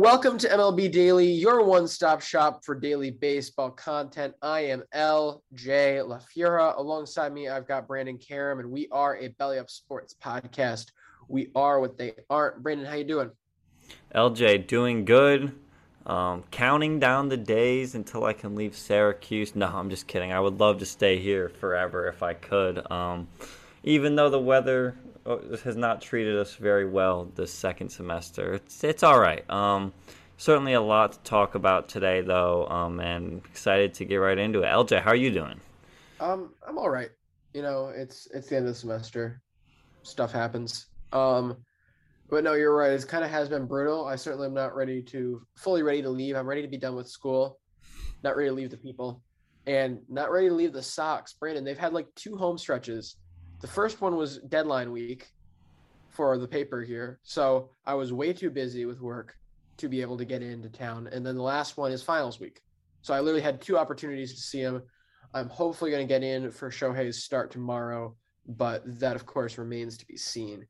Welcome to MLB Daily, your one stop shop for daily baseball content. I am LJ LaFura. Alongside me, I've got Brandon Karam, and we are a Belly Up Sports podcast. We are what they aren't. Brandon, how you doing? LJ, doing good. Um, counting down the days until I can leave Syracuse. No, I'm just kidding. I would love to stay here forever if I could. Um, even though the weather has not treated us very well this second semester. It's it's all right. Um, certainly a lot to talk about today, though, um, and excited to get right into it. LJ, how are you doing? Um, I'm all right. You know, it's it's the end of the semester. Stuff happens. Um, but no, you're right. It kind of has been brutal. I certainly am not ready to fully ready to leave. I'm ready to be done with school. Not ready to leave the people, and not ready to leave the Sox. Brandon, they've had like two home stretches the first one was deadline week for the paper here. So I was way too busy with work to be able to get into town. And then the last one is finals week. So I literally had two opportunities to see him. I'm hopefully going to get in for Shohei's start tomorrow, but that of course remains to be seen.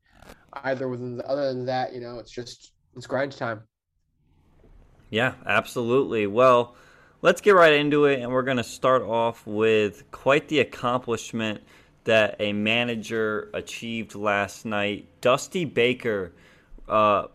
Either within the, other than that, you know, it's just it's grind time. Yeah, absolutely. Well, let's get right into it and we're going to start off with quite the accomplishment that a manager achieved last night. Dusty Baker uh,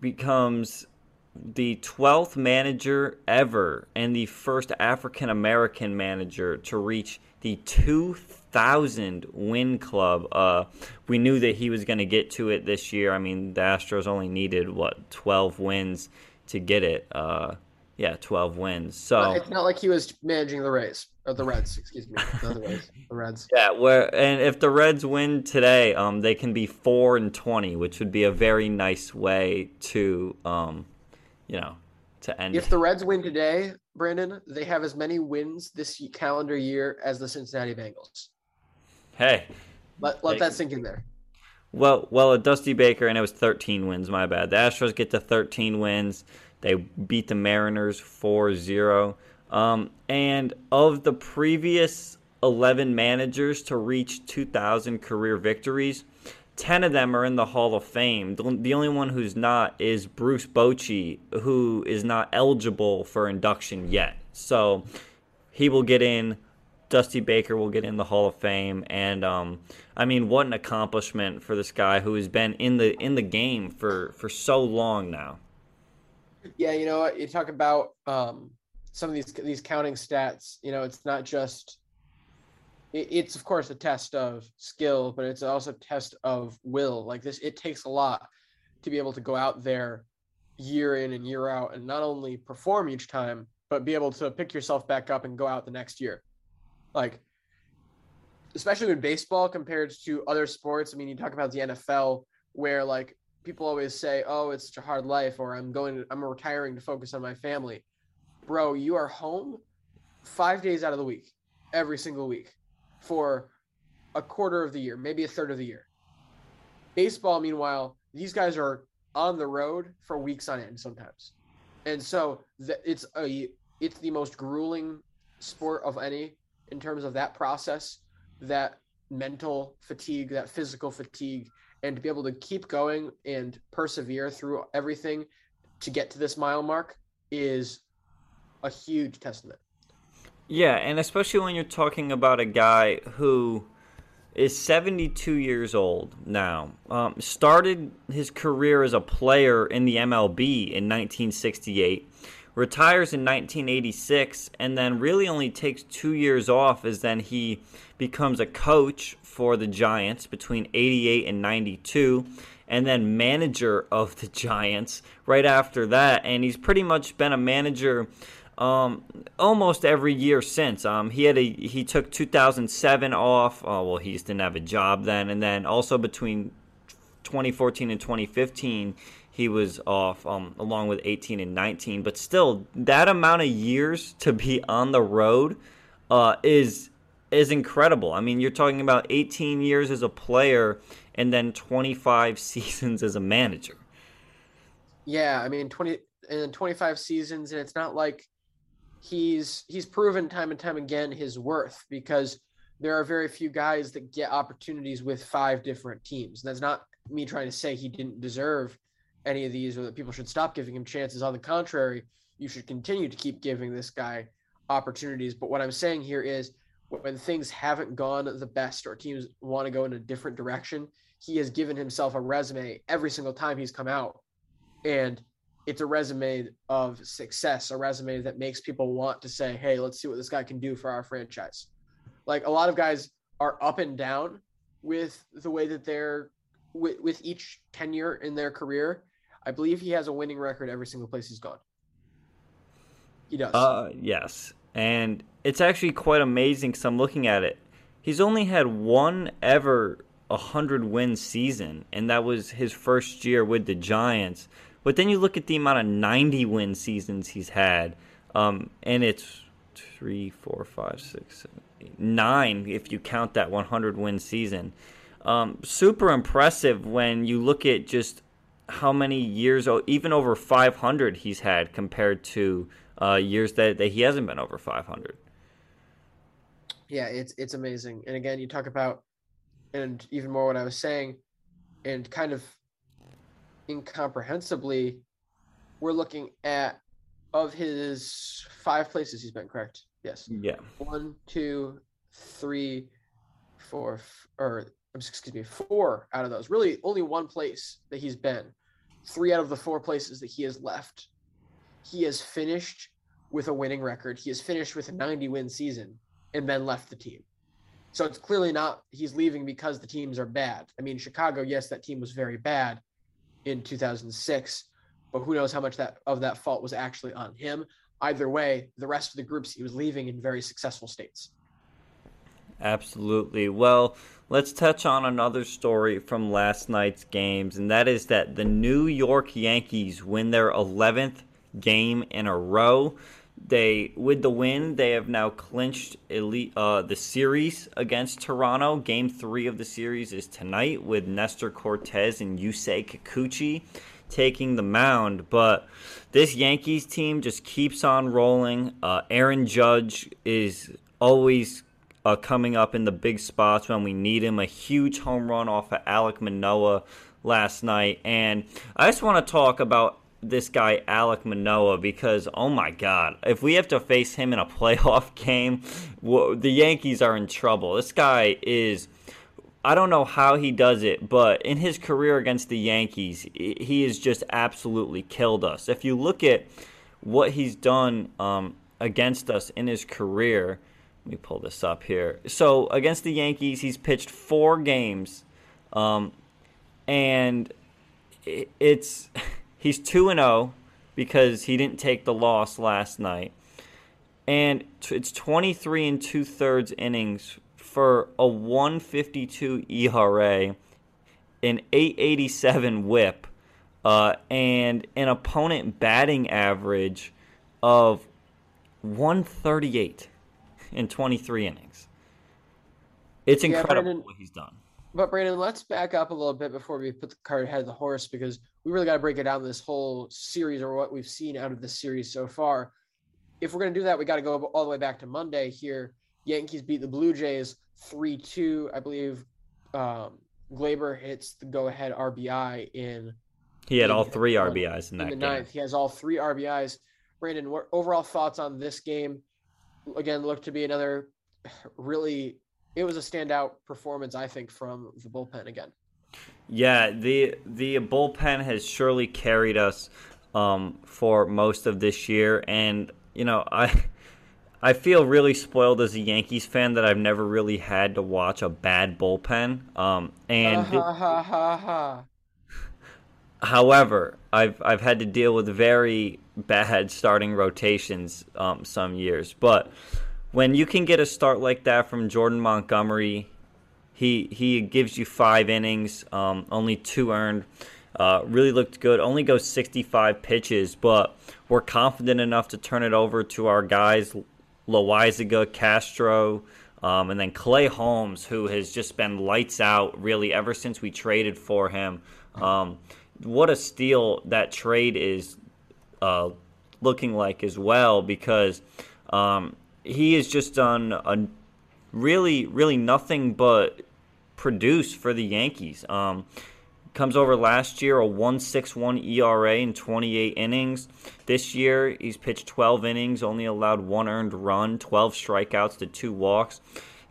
becomes the 12th manager ever and the first African American manager to reach the 2,000 win club. Uh, we knew that he was going to get to it this year. I mean, the Astros only needed, what, 12 wins to get it. Uh, yeah, 12 wins. So it's not like he was managing the Rays or the Reds, excuse me, not the Rays, the Reds. Yeah, where and if the Reds win today, um, they can be four and 20, which would be a very nice way to, um, you know, to end. If the Reds win today, Brandon, they have as many wins this calendar year as the Cincinnati Bengals. Hey, let let that sink in there. Well, well, a Dusty Baker, and it was 13 wins. My bad. The Astros get to 13 wins. They beat the Mariners 4 0. Um, and of the previous 11 managers to reach 2,000 career victories, 10 of them are in the Hall of Fame. The only one who's not is Bruce Bochy, who is not eligible for induction yet. So he will get in. Dusty Baker will get in the Hall of Fame, and um, I mean, what an accomplishment for this guy who has been in the in the game for for so long now. Yeah, you know, you talk about um, some of these these counting stats. You know, it's not just. It, it's of course a test of skill, but it's also a test of will. Like this, it takes a lot to be able to go out there year in and year out, and not only perform each time, but be able to pick yourself back up and go out the next year. Like, especially with baseball compared to other sports. I mean, you talk about the NFL, where like people always say, "Oh, it's such a hard life," or "I'm going, to, I'm retiring to focus on my family." Bro, you are home five days out of the week, every single week, for a quarter of the year, maybe a third of the year. Baseball, meanwhile, these guys are on the road for weeks on end sometimes, and so the, it's a it's the most grueling sport of any in terms of that process, that mental fatigue, that physical fatigue and to be able to keep going and persevere through everything to get to this mile mark is a huge testament. Yeah, and especially when you're talking about a guy who is 72 years old now. Um, started his career as a player in the MLB in 1968, retires in 1986, and then really only takes two years off as then he becomes a coach for the Giants between 88 and 92 and then manager of the Giants right after that. And he's pretty much been a manager um, almost every year since. Um, he had a he took 2007 off. Oh well, he didn't have a job then, and then also between 2014 and 2015 he was off um, along with 18 and 19 but still that amount of years to be on the road uh, is is incredible i mean you're talking about 18 years as a player and then 25 seasons as a manager yeah i mean 20 and 25 seasons and it's not like he's he's proven time and time again his worth because there are very few guys that get opportunities with five different teams. And that's not me trying to say he didn't deserve any of these or that people should stop giving him chances. On the contrary, you should continue to keep giving this guy opportunities. But what I'm saying here is when things haven't gone the best or teams want to go in a different direction, he has given himself a resume every single time he's come out. And it's a resume of success, a resume that makes people want to say, hey, let's see what this guy can do for our franchise. Like a lot of guys are up and down with the way that they're with, with each tenure in their career. I believe he has a winning record every single place he's gone. He does. Uh, yes. And it's actually quite amazing because I'm looking at it. He's only had one ever 100 win season, and that was his first year with the Giants. But then you look at the amount of 90 win seasons he's had, um, and it's three, four, five, six, seven, eight, nine if you count that 100 win season. Um, super impressive when you look at just how many years, oh even over 500, he's had compared to uh, years that, that he hasn't been over 500. Yeah, it's it's amazing. And again, you talk about, and even more what I was saying, and kind of incomprehensibly, we're looking at of his five places he's been, correct? Yes. Yeah. One, two, three, four, or excuse me, four out of those. Really, only one place that he's been. Three out of the four places that he has left, he has finished with a winning record. He has finished with a 90 win season and then left the team. So it's clearly not he's leaving because the teams are bad. I mean, Chicago, yes, that team was very bad in 2006, but who knows how much that of that fault was actually on him. Either way, the rest of the groups he was leaving in very successful states. Absolutely. Well, let's touch on another story from last night's games, and that is that the New York Yankees win their 11th game in a row. They, with the win, they have now clinched elite, uh, the series against Toronto. Game three of the series is tonight with Nestor Cortes and Yusei Kikuchi taking the mound. But this Yankees team just keeps on rolling. Uh, Aaron Judge is always uh, coming up in the big spots when we need him. A huge home run off of Alek Manoah last night. And I just want to talk about this guy Alek Manoah, because oh my god, if we have to face him in a playoff game, the Yankees are in trouble. This guy is I don't know how he does it, but in his career against the Yankees, he has just absolutely killed us. If you look at what he's done um, against us in his career, let me pull this up here. So against the Yankees, he's pitched four games, um, and it's he's two and zero oh because he didn't take the loss last night, and it's twenty three and two thirds innings for a 152 ERA, an 887 whip, uh, and an opponent batting average of 138 in 23 innings. It's incredible yeah, Brandon, what he's done. But Brandon, let's back up a little bit before we put the cart ahead of the horse because we really got to break it down this whole series or what we've seen out of the series so far. If we're going to do that, we got to go all the way back to Monday here. Yankees beat the Blue Jays 3 2. I believe um, Gleyber hits the go ahead RBI in. He had all three RBIs in, in that the game. ninth. He has all three RBIs. Brandon, what overall thoughts on this game? Again, looked to be another really. It was a standout performance, I think, from the bullpen again. Yeah, the the bullpen has surely carried us um, for most of this year, and you know I. I feel really spoiled as a Yankees fan that I've never really had to watch a bad bullpen. Um, and ha, ha, ha, ha. However, I've I've had to deal with very bad starting rotations um, some years, but when you can get a start like that from Jordan Montgomery, he he gives you five innings, um, only two earned. Uh, really looked good. Only goes 65 pitches, but we're confident enough to turn it over to our guys, Loaisiga, Castro, um, and then Clay Holmes, who has just been lights out really ever since we traded for him. Um, what a steal that trade is uh, looking like as well because um, he has just done a really, really nothing but produce for the Yankees. Um, comes over last year a 1.61 ERA in 28 innings. This year he's pitched 12 innings, only allowed one earned run, 12 strikeouts to two walks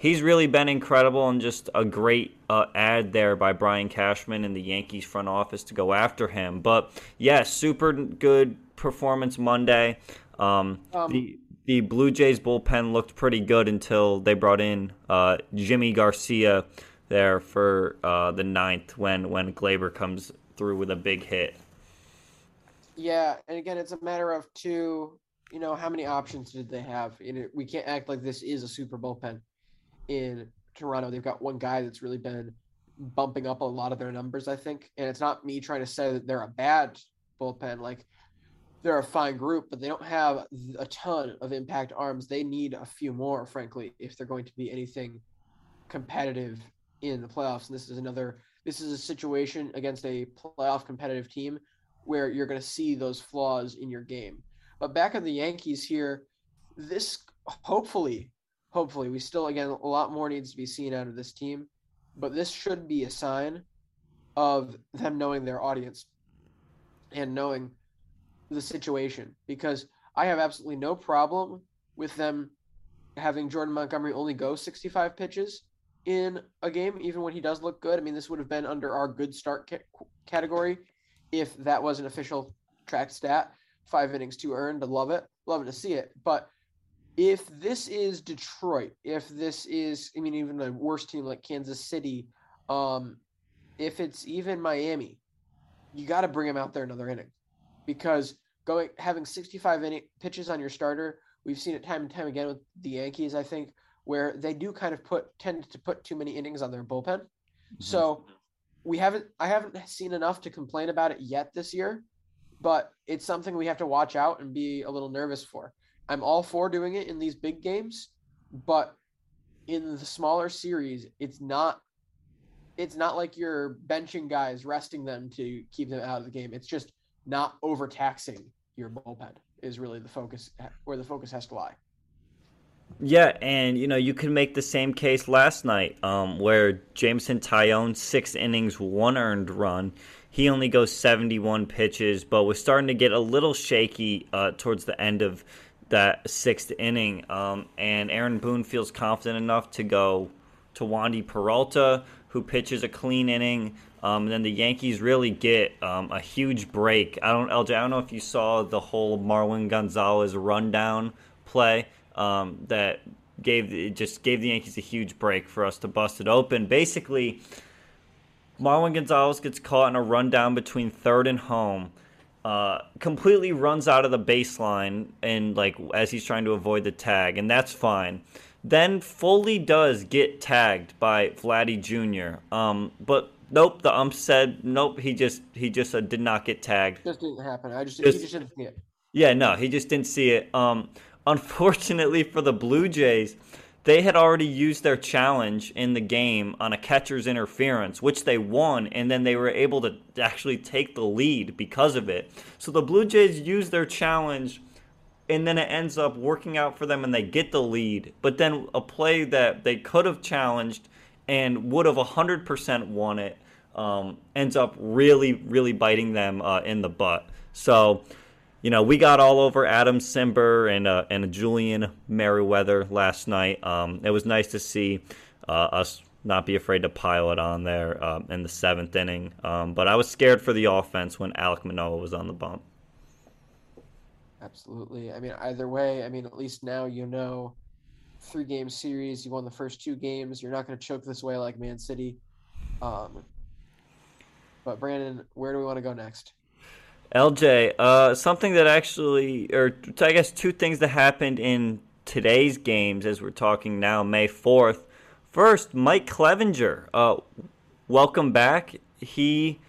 he's really been incredible and just a great uh, ad there by Brian Cashman and the Yankees front office to go after him. But yeah, super good performance Monday. Um, um, the the Blue Jays bullpen looked pretty good until they brought in uh, Yimi Garcia there for uh, the ninth when when Gleyber comes through with a big hit. Yeah, and again, it's a matter of two. You know, how many options did they have? Know, we can't act like this is a super bullpen in Toronto. They've got one guy that's really been bumping up a lot of their numbers, I think. And it's not me trying to say that they're a bad bullpen. Like they're a fine group, but they don't have a ton of impact arms. They need a few more, frankly, if they're going to be anything competitive in the playoffs. And this is another this is a situation against a playoff competitive team where you're going to see those flaws in your game. But back at the Yankees here, this hopefully hopefully we still again a lot more needs to be seen out of this team but this should be a sign of them knowing their audience and knowing the situation because i have absolutely no problem with them having jordan montgomery only go 65 pitches in a game even when he does look good. I mean this would have been under our good start ca- category if that was an official track stat. Five innings two earned love it love it to see it. But if this is Detroit, if this is, I mean, even a worse team like Kansas City, um, if it's even Miami, you got to bring him out there another inning because going having 65 inning pitches on your starter, we've seen it time and time again with the Yankees. I think where they do kind of put tend to put too many innings on their bullpen. Mm-hmm. So we haven't, I haven't seen enough to complain about it yet this year, but it's something we have to watch out and be a little nervous for. I'm all for doing it in these big games, but in the smaller series, it's not it's not like you're benching guys, resting them to keep them out of the game. It's just not overtaxing your bullpen is really the focus where the focus has to lie. Yeah, and you know you could make the same case last night, um, where Jameson Taillon six innings, one earned run. He only goes seventy one pitches, but was starting to get a little shaky uh, towards the end of that sixth inning. Um, and Aaron Boone feels confident enough to go to Wandy Peralta, who pitches a clean inning. Um, and then the Yankees really get um, a huge break. I don't, LJ, I don't know if you saw the whole Marwin Gonzalez rundown play um, that gave just gave the Yankees a huge break for us to bust it open. Basically, Marwin Gonzalez gets caught in a rundown between third and home uh, completely runs out of the baseline and like as he's trying to avoid the tag, and that's fine. Then fully does get tagged by Vladdy Jr. Um, but nope, the ump said nope. He just he just uh, did not get tagged. Just didn't happen. I just, just he just didn't see it. Yeah, no, he just didn't see it. Um, unfortunately for the Blue Jays, they had already used their challenge in the game on a catcher's interference, which they won, and then they were able to actually take the lead because of it. So the Blue Jays used their challenge, and then it ends up working out for them, and they get the lead. But then a play that they could have challenged and would have 100% won it um, ends up really, really biting them uh, in the butt. So you know, we got all over Adam Cimber and uh, and Julian Merryweather last night. Um, it was nice to see uh, us not be afraid to pile it on there uh, in the seventh inning. Um, but I was scared for the offense when Alek Manoah was on the bump. Absolutely. I mean, either way, I mean, at least now you know three game series. You won the first two games. You're not going to choke this way like Man City. Um, but Brandon, where do we want to go next? LJ, uh, something that actually, or I guess two things that happened in today's games as we're talking now, May 4th. First, Mike Clevinger, uh, welcome back. He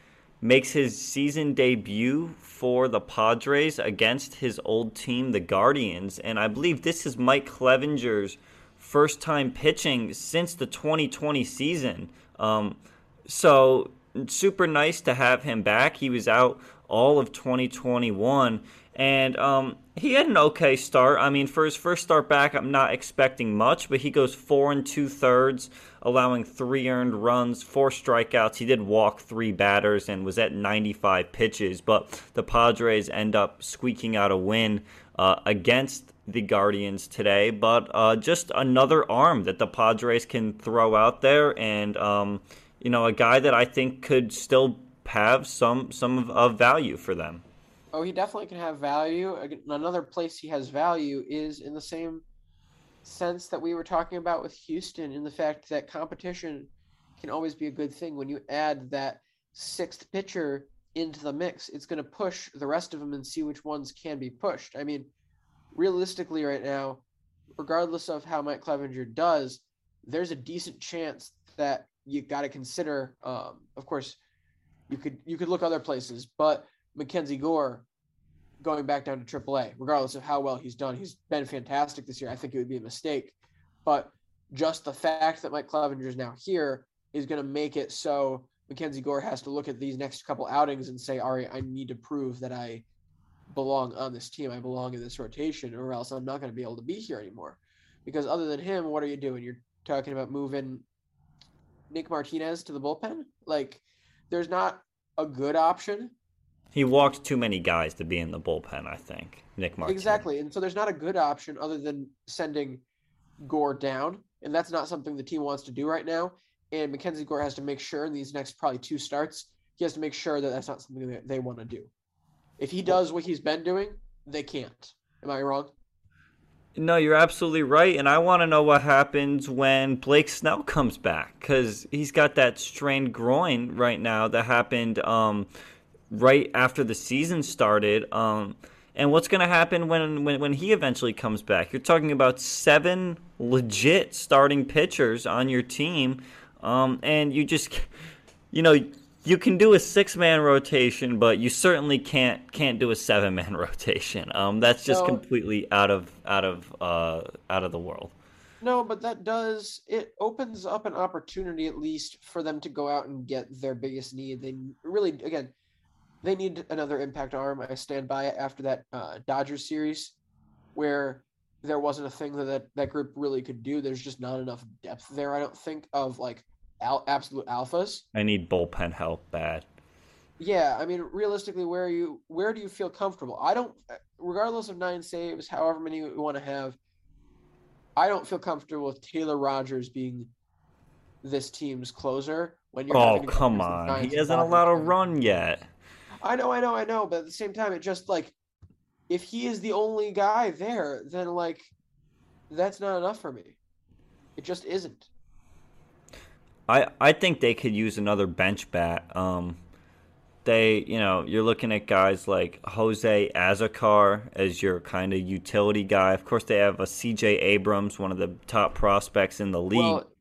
makes his season debut for the Padres against his old team, the Guardians. And I believe this is Mike Clevinger's first time pitching since the 2020 season. Um, so, super nice to have him back. He was out all of 2021. And um, he had an okay start. I mean, for his first start back, I'm not expecting much, but he goes four and two thirds, allowing three earned runs, four strikeouts. He did walk three batters and was at 95 pitches, but the Padres end up squeaking out a win uh, against the Guardians today. But uh, just another arm that the Padres can throw out there, and um, you know, a guy that I think could still have some some of, of value for them. Oh, he definitely can have value. Another place he has value is in the same sense that we were talking about with Houston, in the fact that competition can always be a good thing. When you add that sixth pitcher into the mix, it's going to push the rest of them and see which ones can be pushed. I mean, realistically, right now, regardless of how Mike Clevinger does, there's a decent chance that you got to consider. Um, of course, you could you could look other places, but Mackenzie Gore going back down to AAA, regardless of how well he's done, he's been fantastic this year. I think it would be a mistake, but just the fact that Mike Clevinger is now here is going to make it so Mackenzie Gore has to look at these next couple outings and say, "All right, I need to prove that I belong on this team. I belong in this rotation, or else I'm not going to be able to be here anymore." Because other than him, what are you doing? You're talking about moving Nick Martinez to the bullpen, like there's not a good option. He walked too many guys to be in the bullpen, I think. Nick Martinez. Exactly. And so there's not a good option other than sending Gore down. And that's not something the team wants to do right now. And Mackenzie Gore has to make sure in these next probably two starts, he has to make sure that that's not something that they want to do. If he does what he's been doing, they can't. Am I wrong? No, you're absolutely right. And I want to know what happens when Blake Snell comes back because he's got that strained groin right now that happened um, right after the season started. Um, and what's going to happen when, when, when he eventually comes back? You're talking about seven legit starting pitchers on your team. Um, and you just, you know, you can do a six man rotation, but you certainly can't can't do a seven man rotation. Um, that's just no, completely out of out of uh, out of the world. No, but that does it opens up an opportunity at least for them to go out and get their biggest need. They really again, they need another impact arm. I stand by it after that uh, Dodgers series, where there wasn't a thing that, that that group really could do. There's just not enough depth there. I don't think of like al- absolute alphas. I need bullpen help bad. Yeah, I mean, realistically, where you where do you feel comfortable? I don't, regardless of nine saves, however many you want to have. I don't feel comfortable with Taylor Rogers being this team's closer when you're. Oh come on, he hasn't allowed a run yet. I know, I know, I know, but at the same time, it just like if he is the only guy there, then like that's not enough for me. It just isn't. I I think they could use another bench bat. Um, they you know you're looking at guys like Jose Azocar as your kind of utility guy. Of course, they have a C.J. Abrams, one of the top prospects in the league. Well,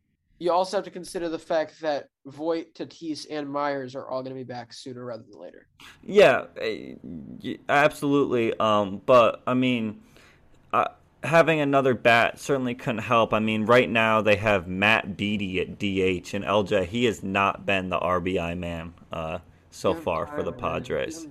you also have to consider the fact that Voit, Tatis, and Myers are all going to be back sooner rather than later. Yeah, eh, absolutely. Um, but I mean, I, having another bat certainly couldn't help. I mean, right now they have Matt Beaty at DH, and LJ he has not been the RBI man uh, so far for the Padres.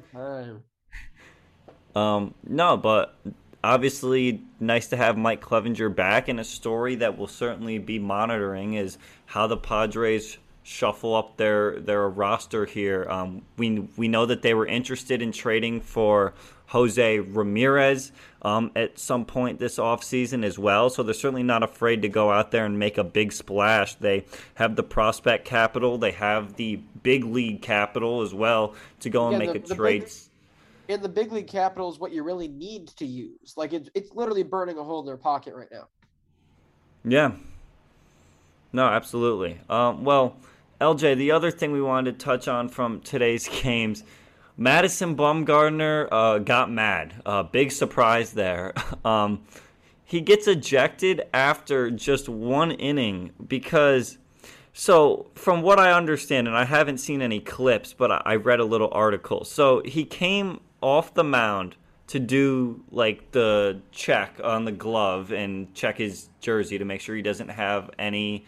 Um, no, but obviously nice to have Mike Clevinger back, and a story that we'll certainly be monitoring is how the Padres shuffle up their their roster here. Um, we we know that they were interested in trading for Jose Ramirez um, at some point this offseason as well. So they're certainly not afraid to go out there and make a big splash. They have the prospect capital, they have the big league capital as well to go and Yeah, make the- a the trade. And the big league capital is what you really need to use. Like it's it's literally burning a hole in their pocket right now. Yeah. No, absolutely. Um, well, LJ, the other thing we wanted to touch on from today's games, Madison Bumgarner uh, got mad. Uh, big surprise there. Um, he gets ejected after just one inning because. So, from what I understand, and I haven't seen any clips, but I read a little article. So, he came off the mound to do like the check on the glove and check his jersey to make sure he doesn't have any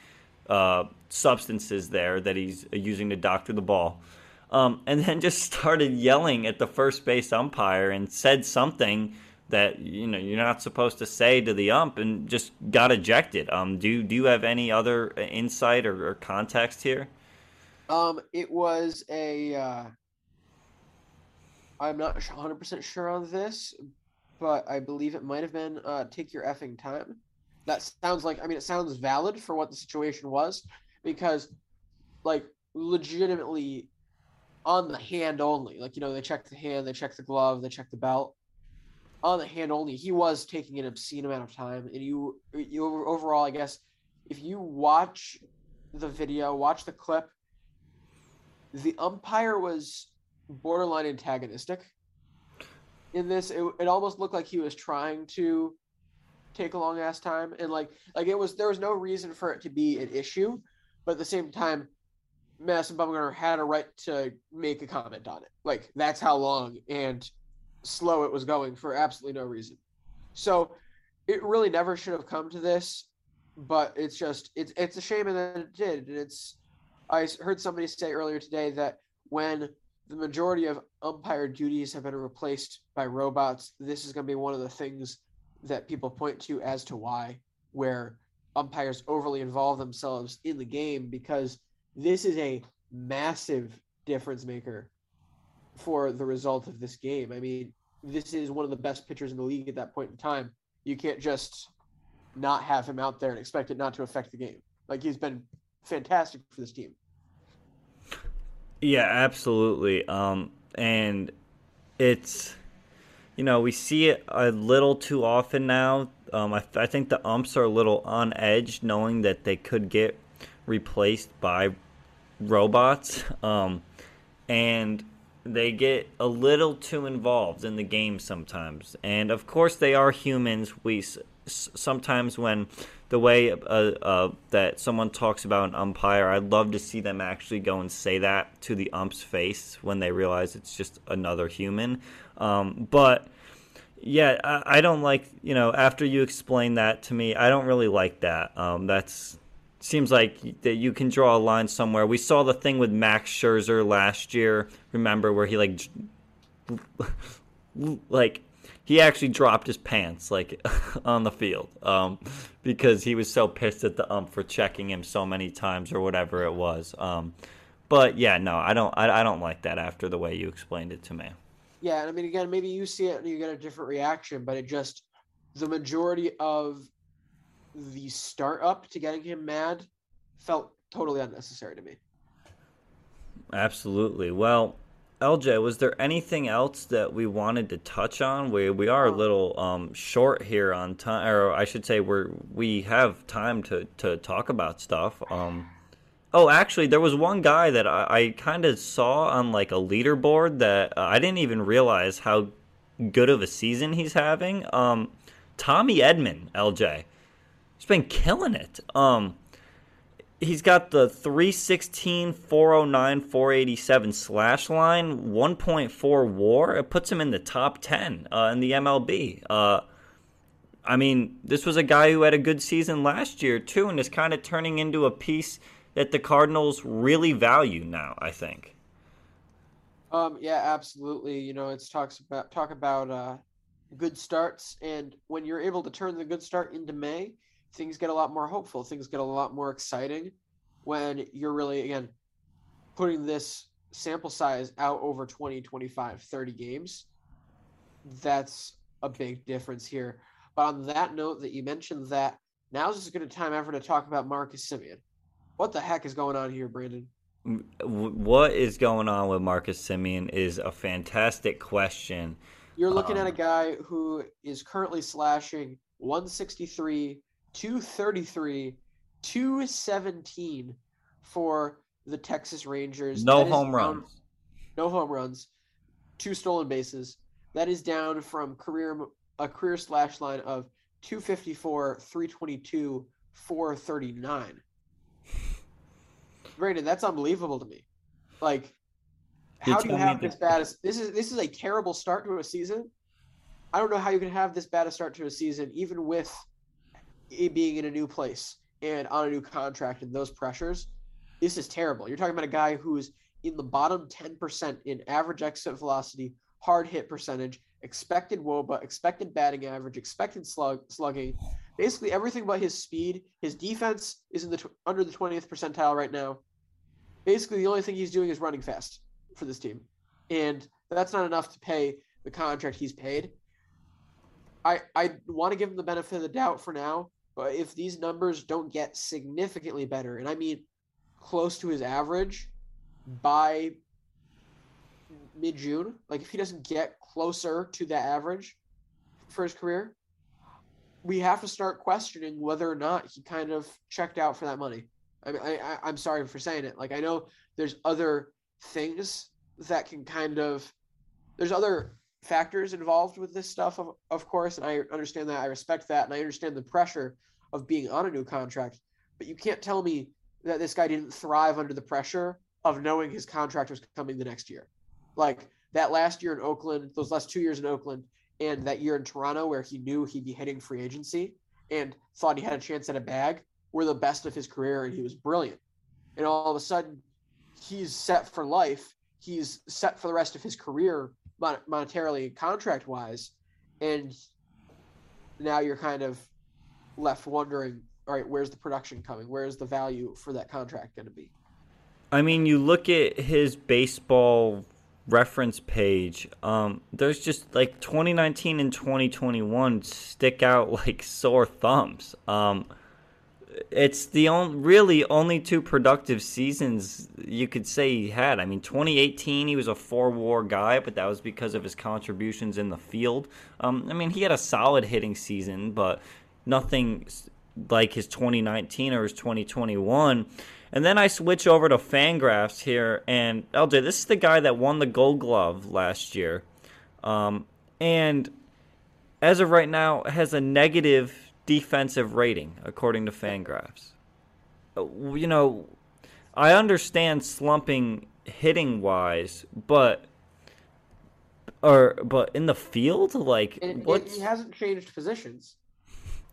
uh, substances there that he's using to doctor the ball. Um, and then just started yelling at the first base umpire and said something that you know you're not supposed to say to the ump and just got ejected. Um, do do you have any other insight or, or context here? Um, it was a. Uh, I'm not 100 percent sure on this, but I believe it might have been uh, "Take your effing time." That sounds like. I mean, it sounds valid for what the situation was, because, like, legitimately, on the hand only. Like, you know, they check the hand, they check the glove, they check the belt. On the hand only, he was taking an obscene amount of time, and you, you overall, I guess, if you watch the video, watch the clip, the umpire was borderline antagonistic in this. It, it almost looked like he was trying to take a long ass time, and like like it was there was no reason for it to be an issue, but at the same time, Madison Bumgarner had a right to make a comment on it. Like that's how long and slow it was going for absolutely no reason. So it really never should have come to this, but it's just it's it's a shame that it did. And it's I heard somebody say earlier today that when the majority of umpire duties have been replaced by robots, this is going to be one of the things that people point to as to why, where umpires overly involve themselves in the game because this is a massive difference maker for the result of this game. I mean, this is one of the best pitchers in the league at that point in time. You can't just not have him out there and expect it not to affect the game. Like he's been fantastic for this team. Yeah, absolutely. Um, and it's, you know, we see it a little too often now. Um, I, I think the umps are a little on edge, knowing that they could get replaced by robots, um, and they get a little too involved in the game sometimes. And of course, they are humans. We sometimes when the way uh, uh, that someone talks about an umpire, I'd love to see them actually go and say that to the ump's face when they realize it's just another human. Um, but yeah, I, I don't like you know after you explain that to me, I don't really like that. Um, that's seems like that you can draw a line somewhere. We saw the thing with Max Scherzer last year. Remember where he like like he actually dropped his pants like on the field um, because he was so pissed at the ump for checking him so many times or whatever it was. Um, but yeah, no, I don't. I, I don't like that after the way you explained it to me. Yeah, and I mean, again, maybe you see it and you get a different reaction, but it just the majority of the startup to getting him mad felt totally unnecessary to me. Absolutely. Well, LJ, was there anything else that we wanted to touch on? We we are a little um, short here on time, or I should say, we're we have time to to talk about stuff. Um, oh, actually, there was one guy that I, I kind of saw on like a leaderboard that uh, I didn't even realize how good of a season he's having. Um, Tommy Edman, LJ, he's been killing it. Um, he's got the 316 409 487 slash line 1.4 war. It puts him in the top 10 uh, in the mlb uh, i mean this was a guy who had a good season last year too and is kind of turning into a piece that the cardinals really value now i think. Um, yeah, absolutely. You know, it's talks about talk about uh, good starts, and when you're able to turn the good start into May, things get a lot more hopeful. Things get a lot more exciting when you're really again putting this sample size out over 20, 25, 30 games. that's a big difference here. But on that note, that you mentioned that now's as good a time ever to talk about Marcus Semien. What the heck is going on here, Brandon? What is going on with Marcus Semien is a fantastic question. You're looking um, at a Um, guy who is currently slashing 163, 233, 217 for the Texas Rangers. No home down- runs. No home runs. Two stolen bases. That is down from career a career slash line of 254, 322, 439. Brandon, that's unbelievable to me. Like, how do you have this bad? This is this is a terrible start to a season. I don't know how you can have this bad a start to a season, even with it being in a new place and on a new contract and those pressures. This is terrible. You're talking about a guy who's in the bottom 10% in average exit velocity, hard hit percentage, expected WOBA, expected batting average, expected slug slugging, basically everything but his speed. His defense is in the under the 20th percentile right now. Basically, the only thing he's doing is running fast for this team, and that's not enough to pay the contract he's paid. I I want to give him the benefit of the doubt for now, but if these numbers don't get significantly better, and I mean close to his average by mid June, like if he doesn't get closer to that average for his career, we have to start questioning whether or not he kind of checked out for that money. I mean, I, I I'm sorry for saying it. Like I know there's other things that can kind of there's other factors involved with this stuff of, of course and i understand that i respect that and i understand the pressure of being on a new contract but you can't tell me that this guy didn't thrive under the pressure of knowing his contract was coming the next year. Like that last year in oakland those last two years in oakland and that year in toronto where he knew he'd be hitting free agency and thought he had a chance at a bag were the best of his career and he was brilliant. And all of a sudden he's set for life. He's set for the rest of his career mon- monetarily contract wise and now you're kind of left wondering all right where's the production coming where's the value for that contract going to be I mean, you look at his baseball reference page. Um, there's just like 2019 and 2021 stick out like sore thumbs. Um, it's the only really only two productive seasons you could say he had. I mean, 2018 he was a four-WAR guy, but that was because of his contributions in the field. Um, I mean, he had a solid hitting season, but nothing like his 2019 or his 2021. And then I switch over to Fangraphs here, and LJ, this is the guy that won the Gold Glove last year, um, and as of right now has a negative defensive rating according to Fangraphs. Uh, You know, I understand slumping hitting wise, but or but in the field, like and he hasn't changed positions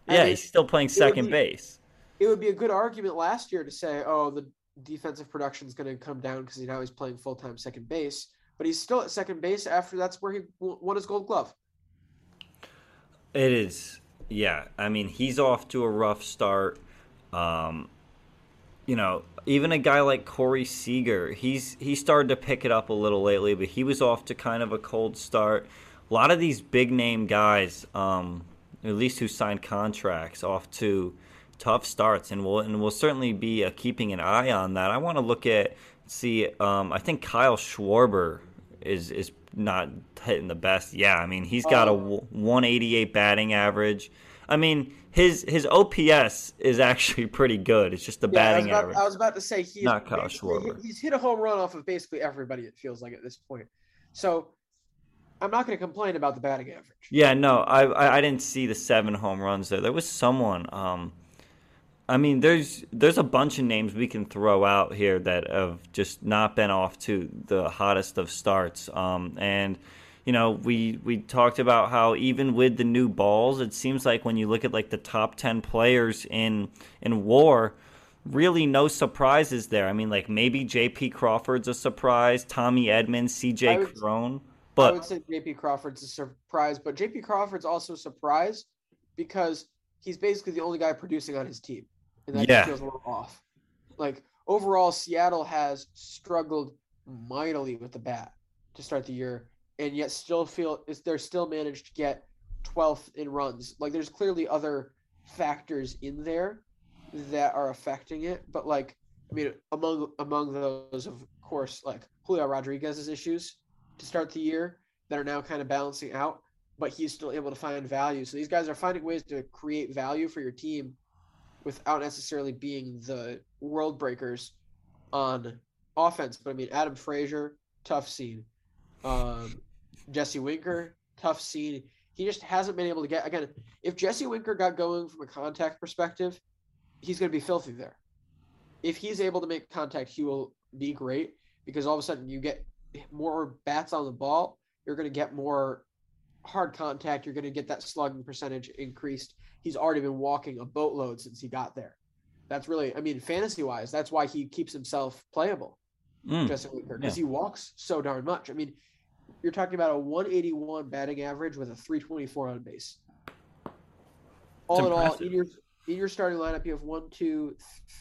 I yeah, mean, he's still playing second be- base. it would be a good argument last year to say oh the defensive production is going to come down because now he's playing full-time second base but he's still at second base after that's where he won his gold glove It is. Yeah. I mean, he's off to a rough start. Um, you know, even a guy like Corey Seager, he's he started to pick it up a little lately, but he was off to kind of a cold start. A lot of these big name guys, um, at least who signed contracts, off to tough starts, and we'll and we'll certainly be uh, keeping an eye on that. I want to look at see. Um, I think Kyle Schwarber is is not hitting the best. Yeah, I mean he's got a Oh. 188 batting average. I mean his his OPS is actually pretty good. It's just the Yeah, I batting about, average. I was about to say he's Not Kyle Schwarber. He's hit a home run off of basically everybody. It feels like at this point. So I'm not going to complain about the batting average. Yeah, no, I, I I didn't see the seven home runs there. There was someone. Um, I mean, there's there's a bunch of names we can throw out here that have just not been off to the hottest of starts. Um, and you know, we we talked about how even with the new balls, it seems like when you look at like the top ten players in in WAR. Really, no surprises there. I mean, like maybe J.P. Crawford's a surprise, Tommy Edmonds, C.J. would- But I would say JP Crawford's a surprise, but JP Crawford's also a surprise because he's basically the only guy producing on his team. And that Yeah. just feels a little off. Like overall, Seattle has struggled mightily with the bat to start the year. and yet still feel is they're still managed to get 12th in runs. Like there's clearly other factors in there that are affecting it, but like I mean among among those of course like Julio Rodriguez's issues to start the year that are now kind of balancing out, but he's still able to find value. So these guys are finding ways to create value for your team without necessarily being the world breakers on offense. But I mean Adam Frazier, tough scene. Um, Jesse Winker, tough scene. He just hasn't been able to get again. If Jesse Winker got going from a contact perspective, he's going to be filthy there. If he's able to make contact, he will be great because all of a sudden you get more bats on the ball. You're going to get more hard contact. You're going to get that slugging percentage increased. He's already been walking a boatload since he got there. That's really, I mean, fantasy wise, that's why he keeps himself playable, Mm. Jesse Winker, because Yeah. he walks so darn much. I mean, you're talking about a 181 batting average with a 324 on base. All in all, impressive. in your in your starting lineup, you have one, two,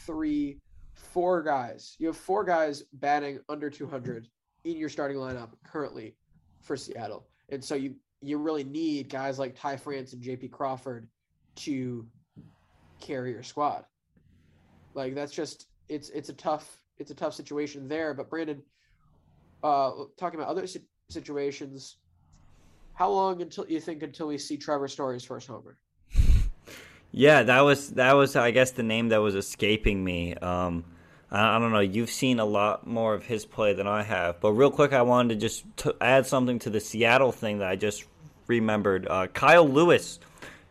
three, four guys. You have four guys batting under 200 in your starting lineup currently for Seattle, and so you you really need guys like Ty France and J.P. Crawford to carry your squad. Like that's just it's it's a tough it's a tough situation there. But Brandon, uh, talking about other si- situations, how long until you think until we see Trevor Story's first homer? Yeah, that was that was I guess the name that was escaping me. Um, I, I don't know. You've seen a lot more of his play than I have, but real quick, I wanted to just t- add something to the Seattle thing that I just remembered. Uh, Kyle Lewis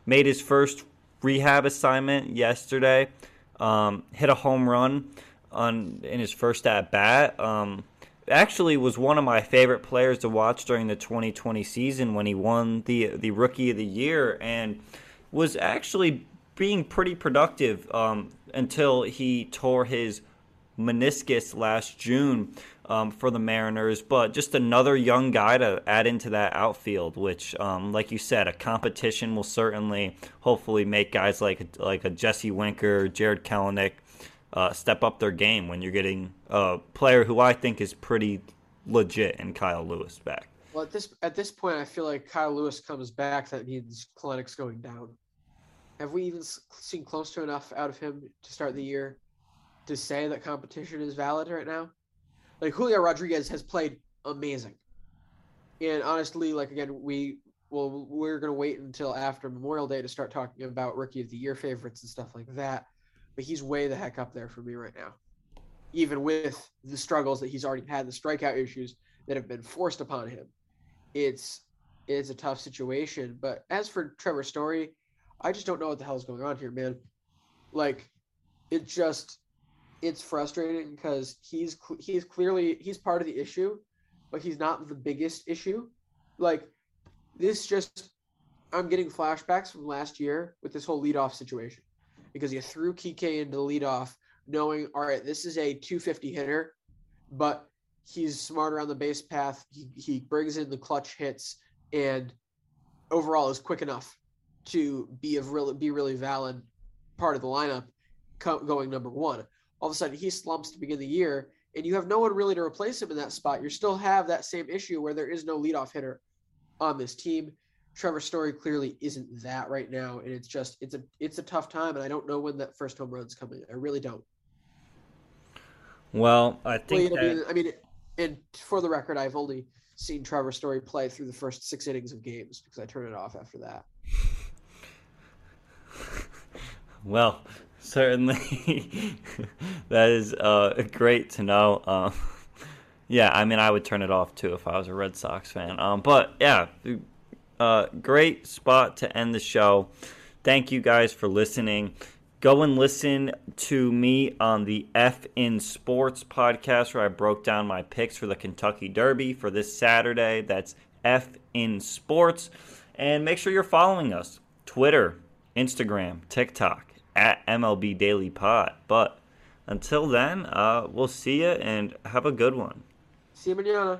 made his first rehab assignment yesterday. Um, hit a home run on in his first at bat. Um, actually, was one of my favorite players to watch during the 2020 season when he won the the Rookie of the Year and was actually being pretty productive um, until he tore his meniscus last June um, for the Mariners. But just another young guy to add into that outfield, which, um, like you said, a competition will certainly, hopefully, make guys like like a Jesse Winker, Jarred Kelenic uh, step up their game when you're getting a player who I think is pretty legit in Kyle Lewis back. Well, at this at this point, I feel like Kyle Lewis comes back. That means Kelenic's going down. Have we even seen close to enough out of him to start the year to say that competition is valid right now? Like Julio Rodriguez has played amazing, and honestly, like again, we well we're gonna wait until after Memorial Day to start talking about Rookie of the Year favorites and stuff like that. But he's way the heck up there for me right now, even with the struggles that he's already had, the strikeout issues that have been forced upon him it's it's a tough situation. But as for Trevor Story, I just don't know what the hell's going on here, man. Like, it just it's frustrating because he's he's clearly he's part of the issue, but he's not the biggest issue. Like, this just I'm getting flashbacks from last year with this whole leadoff situation because you threw Kike into the leadoff, knowing all right, this is a 250 hitter, but he's smart around the base path. He, he brings in the clutch hits and overall is quick enough to be of really be really valid part of the lineup co- going number one. All of a sudden he slumps to begin the year and you have no one really to replace him in that spot. You still have that same issue where there is no leadoff hitter on this team. Trevor Story clearly isn't that right now, and it's just it's a it's a tough time, and I don't know when that first home run's coming. I really don't. Well, I think it'll that, be, I mean, and for the record, I've only seen Trevor Story play through the first six innings of games because I turn it off after that. Well, certainly that is uh, great to know. Um, yeah, I mean, I would turn it off too if I was a Red Sox fan. Um, but yeah, uh, great spot to end the show. Thank you guys for listening. Go and listen to me on the F in Sports podcast where I broke down my picks for the Kentucky Derby for this Saturday. That's F in Sports. And make sure you're following us Twitter, Instagram, TikTok at MLB Daily Pod. But until then, uh, we'll see you and have a good one. See you manana.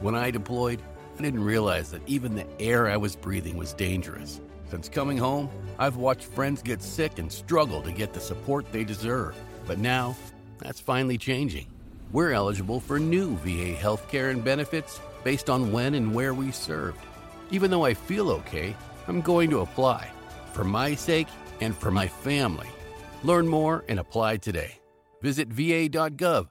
When I deployed, I didn't realize that even the air I was breathing was dangerous. Since coming home, I've watched friends get sick and struggle to get the support they deserve. But now, that's finally changing. We're eligible for new VA healthcare and benefits based on when and where we served. Even though I feel okay, I'm going to apply for my sake and for my family. Learn more and apply today. Visit va.gov/pact.